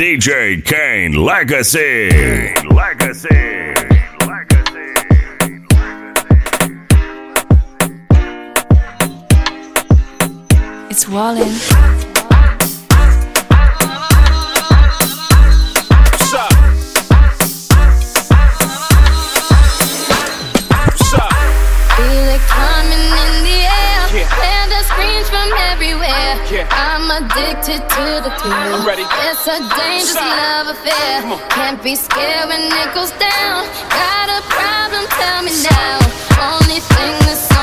DJ Kaine Legacy. Kaine Legacy. It's Wallin. What's up? What's up? Feel it coming in the air. Yeah. Hear the screams from everywhere. Yeah. I'm addicted to Ready. It's a dangerous love affair. Can't be scared when it goes down. Got a problem? Tell me now. Only thing that's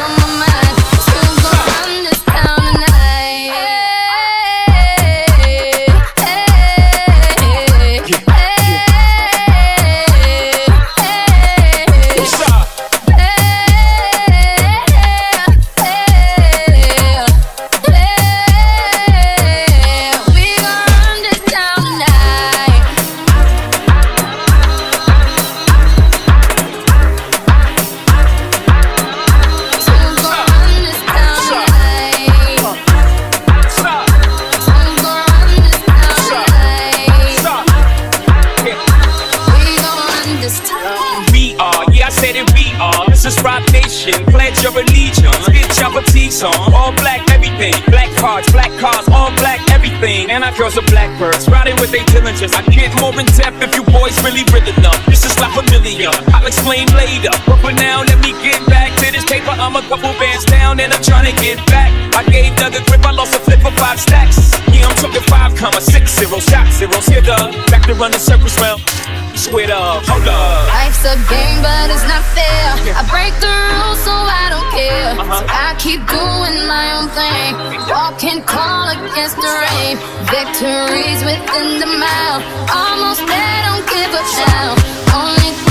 leader. But for now, let me get back to this paper. I'm a couple bands down and I'm trying to get back. I gave Doug a grip, I lost a flip for five stacks. Yeah, I'm talking five comma six zero shot zeros. Here, Doug, back to running circles round. Squid up, hold up. Life's a game, but it's not fair. I break the rules, so I don't care. Uh-huh. So I keep doing my own thing. Walking call against the rain. Victories within the mile. Almost there, don't give up now. Only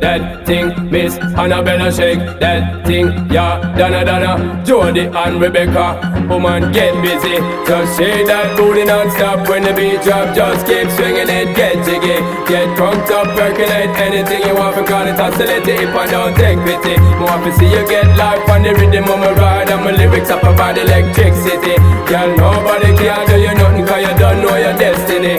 that thing, miss? Annabella shake that thing, yeah. Donna, Donna, Jody and Rebecca. Woman, get busy. Just shake that booty non-stop when the beat drop. Just keep swinging it, get jiggy. Get drunk up, percolate anything you want. For call it oscillate if I don't take pity. More to see you get life on the rhythm of my ride. And my lyrics up about electricity. Girl, nobody can do you nothing cause you don't know your destiny.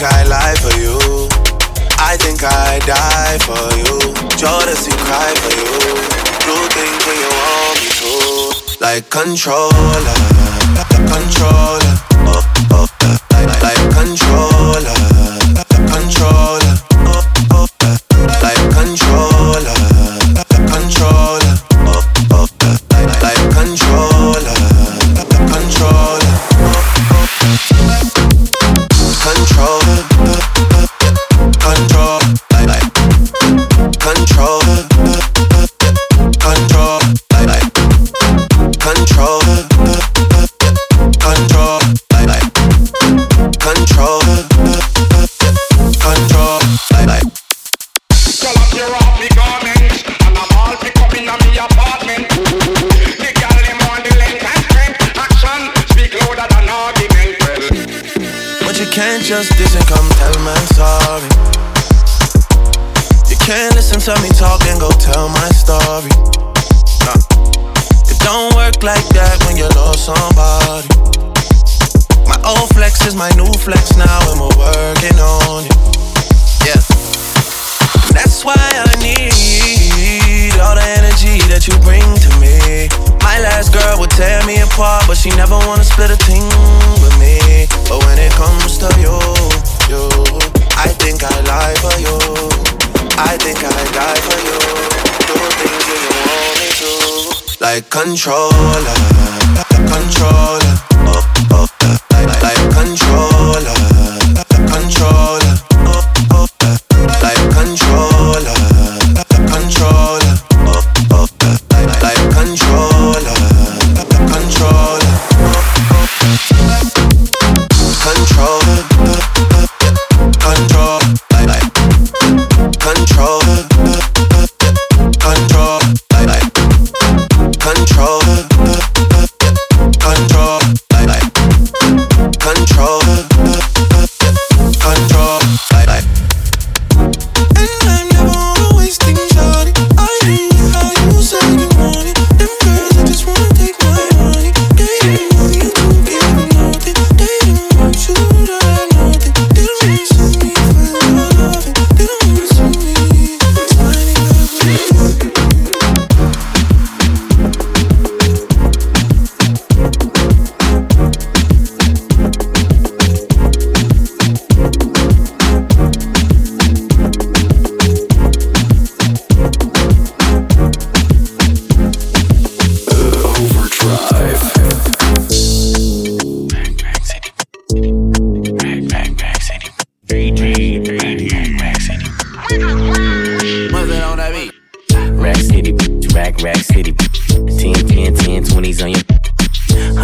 think I lie for you. I think I die for you. Jodeci cry for you. Do things when you want me to. Like controller, controller, oh, oh, oh like, like controller, controller, can't just and come tell me sorry. You can't listen to me talk and go tell my story. It don't work like that when you somebody. My old flex is my new flex now, and we're working on it. Why I need all the energy that you bring to me. My last girl would tear me apart, but she never wanna split a thing with me. But when it comes to you, you, I think I lie for you. I think I die for you. Do things you want me to. Like controller, controller, oh, oh, like, like controller,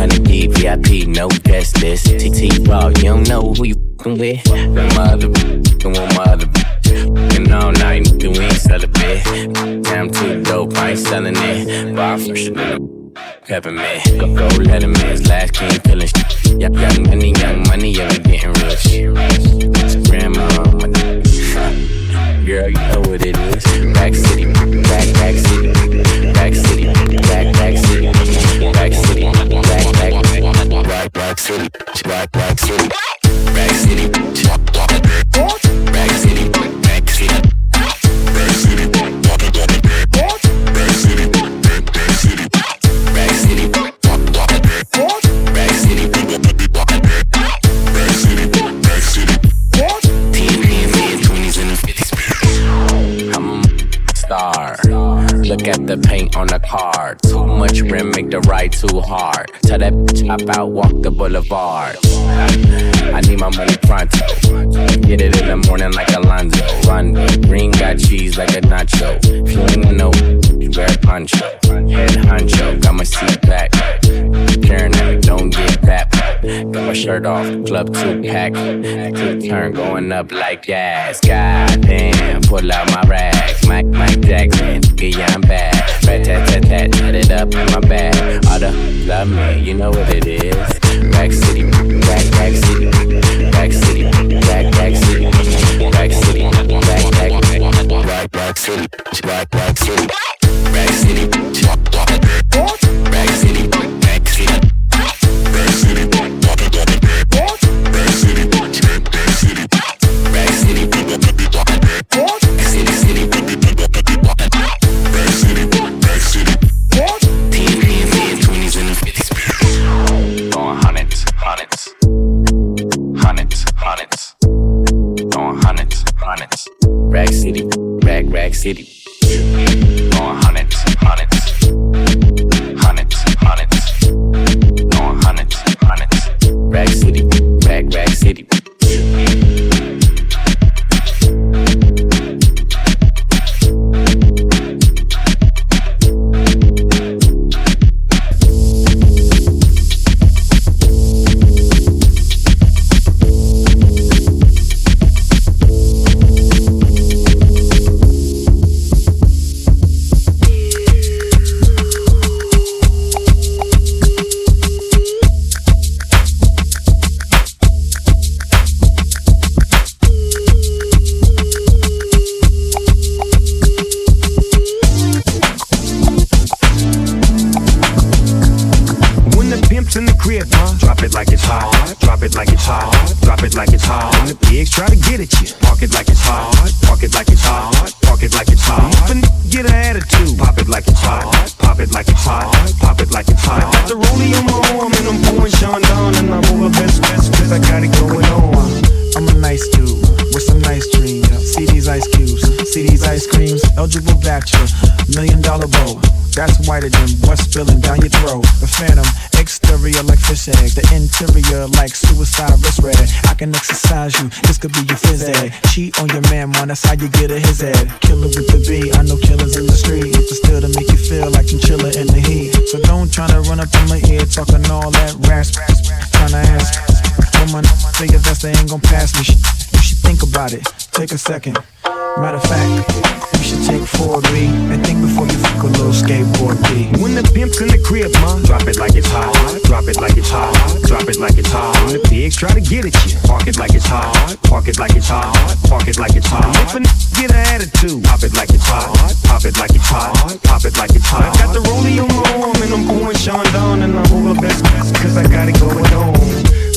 100 VIP, no guest list. TT Raw, you don't know who you fing with. Got my other bitch, want my other bitch. And all night, nigga, we ain't sell a bit. Damn, too dope, I ain't selling it. Than a peppermint. Go, go, let him in, his last king pillin' shit. Young, young money, young money, yeah, we getting rich. Grandma, money. Girl, you know what it is. Rack City, rack, rack city, rack city, rack, rack city, rack city, rack, rack city, rack, rack city, rack city, rack city, rack city. Look at the paint on the car. Too much rim, too hard. Tell that bitch hop out, walk the boulevard. I need my money pronto. Get it in the morning like Alonzo. Run, green got cheese like a nacho. If you ain't wear a poncho. Head honcho, got my seat back. Staring at me, don't get that. Got my shirt off, club two pack. Turn going up like gas. God damn, pull out my rags. Mike, Mike Jackson, yeah, I'm bad. rat tat tat tat, tat it up in my bag. All the love me, you know what it is. Rack City, Rack Rack City, Rack City, Rack Rack City, Rack City, Rack Rack City, Rack City, whiter than what's spilling down your throat. The phantom, exterior like fish eggs. The interior like suicide wrist red. I can exercise you, this could be your phys ed. Cheat on your man, man, that's how you get a his head. Killer with the B, I know killers in the street. But still to make you feel like chinchilla in the heat. So don't try to run up in my ear talking all that rasp. Tryna ask, woman, figure that's they ain't gon' pass me. You should think about it, take a second. Matter of fact, you should take 4B and think before you fuck a little skateboard B. When the pimp's in the crib, ma, drop it like it's hot. Drop it like it's hot. Drop it like it's hot. When the pigs try to get at you, park it like it's hot. Park it like it's hot. Park it like it's hot. If a n- get an attitude, pop it like it's hot. Pop it like it's hot. Pop it like it's hot. I got the rollie on my arm and I'm pouring Chandon and I'm over best best cause I got it going on.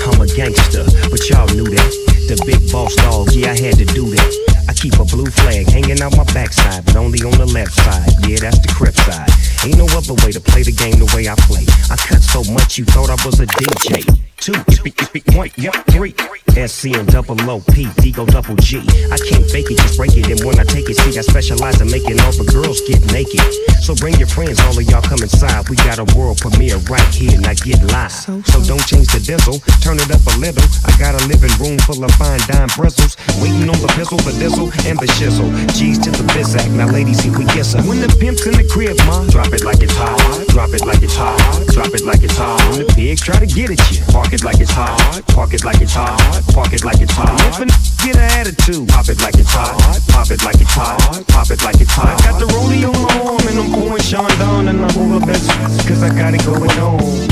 I'm a gangster, but y'all knew that. The big boss dog, yeah, I had to do that. I keep a blue flag hanging out my backside, but only on the left side. Yeah, that's the crip side. Ain't no other way to play the game the way I play. I cut so much you thought I was a DJ. Two, speak, speak, one, yeah, three. SC and double O P, D go double G. I can't fake it, just break it. And when I take it, see, I specialize in making all the girls get naked. So bring your friends, all of y'all come inside. We got a world premiere right here, now get live. So, don't change the diesel, turn it up a little. I got a living room full of fine dime bristles. Waiting on the pistol, the diesel, and the shizzle. G's to the biz act, now ladies, see we kiss her. When the pimp's in the crib, ma, drop it like it's hot. Drop it like it's hot. Drop it like it's hot. When the pigs try to get at you, park it like it's hot. Park it like it's hot. Park it like it's hot. If a n- get an attitude, pop it like it's hot. Pop it like it's hot. Pop it like it's hot. I got the rollie on my arm and I'm pouring Chandon and I'm over best cause I got it going on.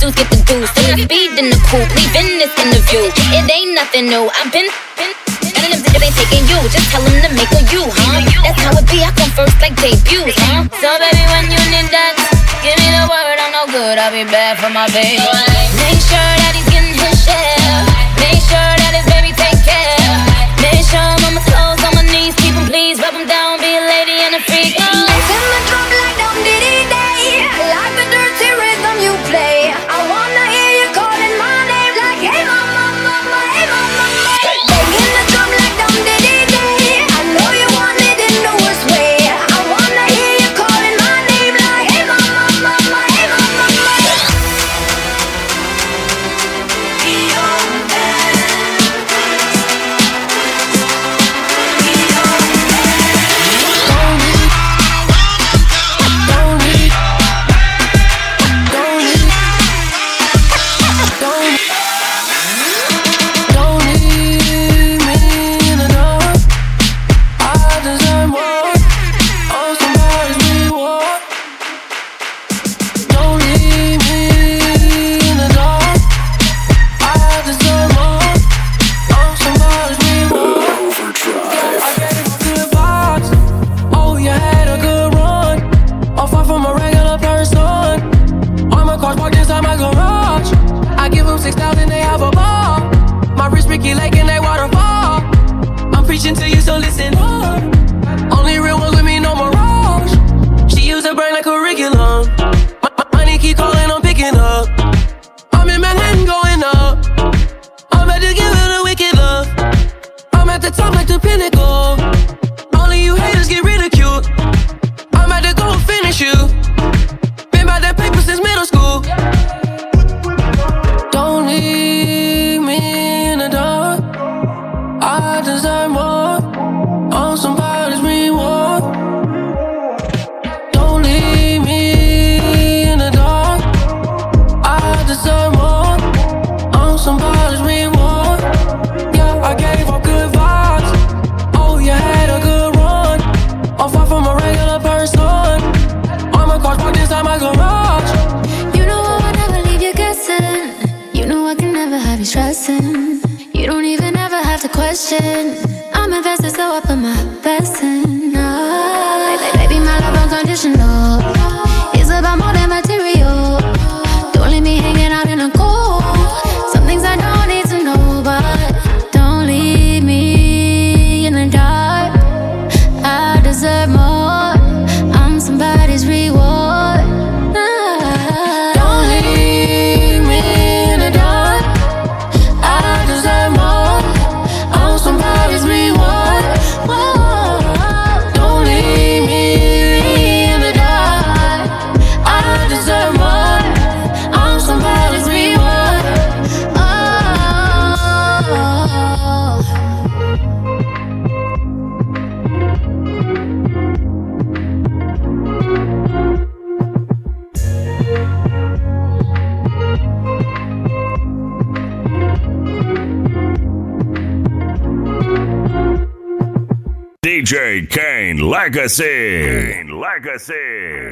dudes get the deuce. They the speed in the coupe, leaving this interview. It ain't nothing new. I've been. been None of them ain't taking you, just tell them to make a you, huh? That's how it be, I come first like debut, huh? So baby, when you need that, give me the word, I'm no good, I'll be bad for my baby. Make sure that he's getting his share. pretend enlouquecer.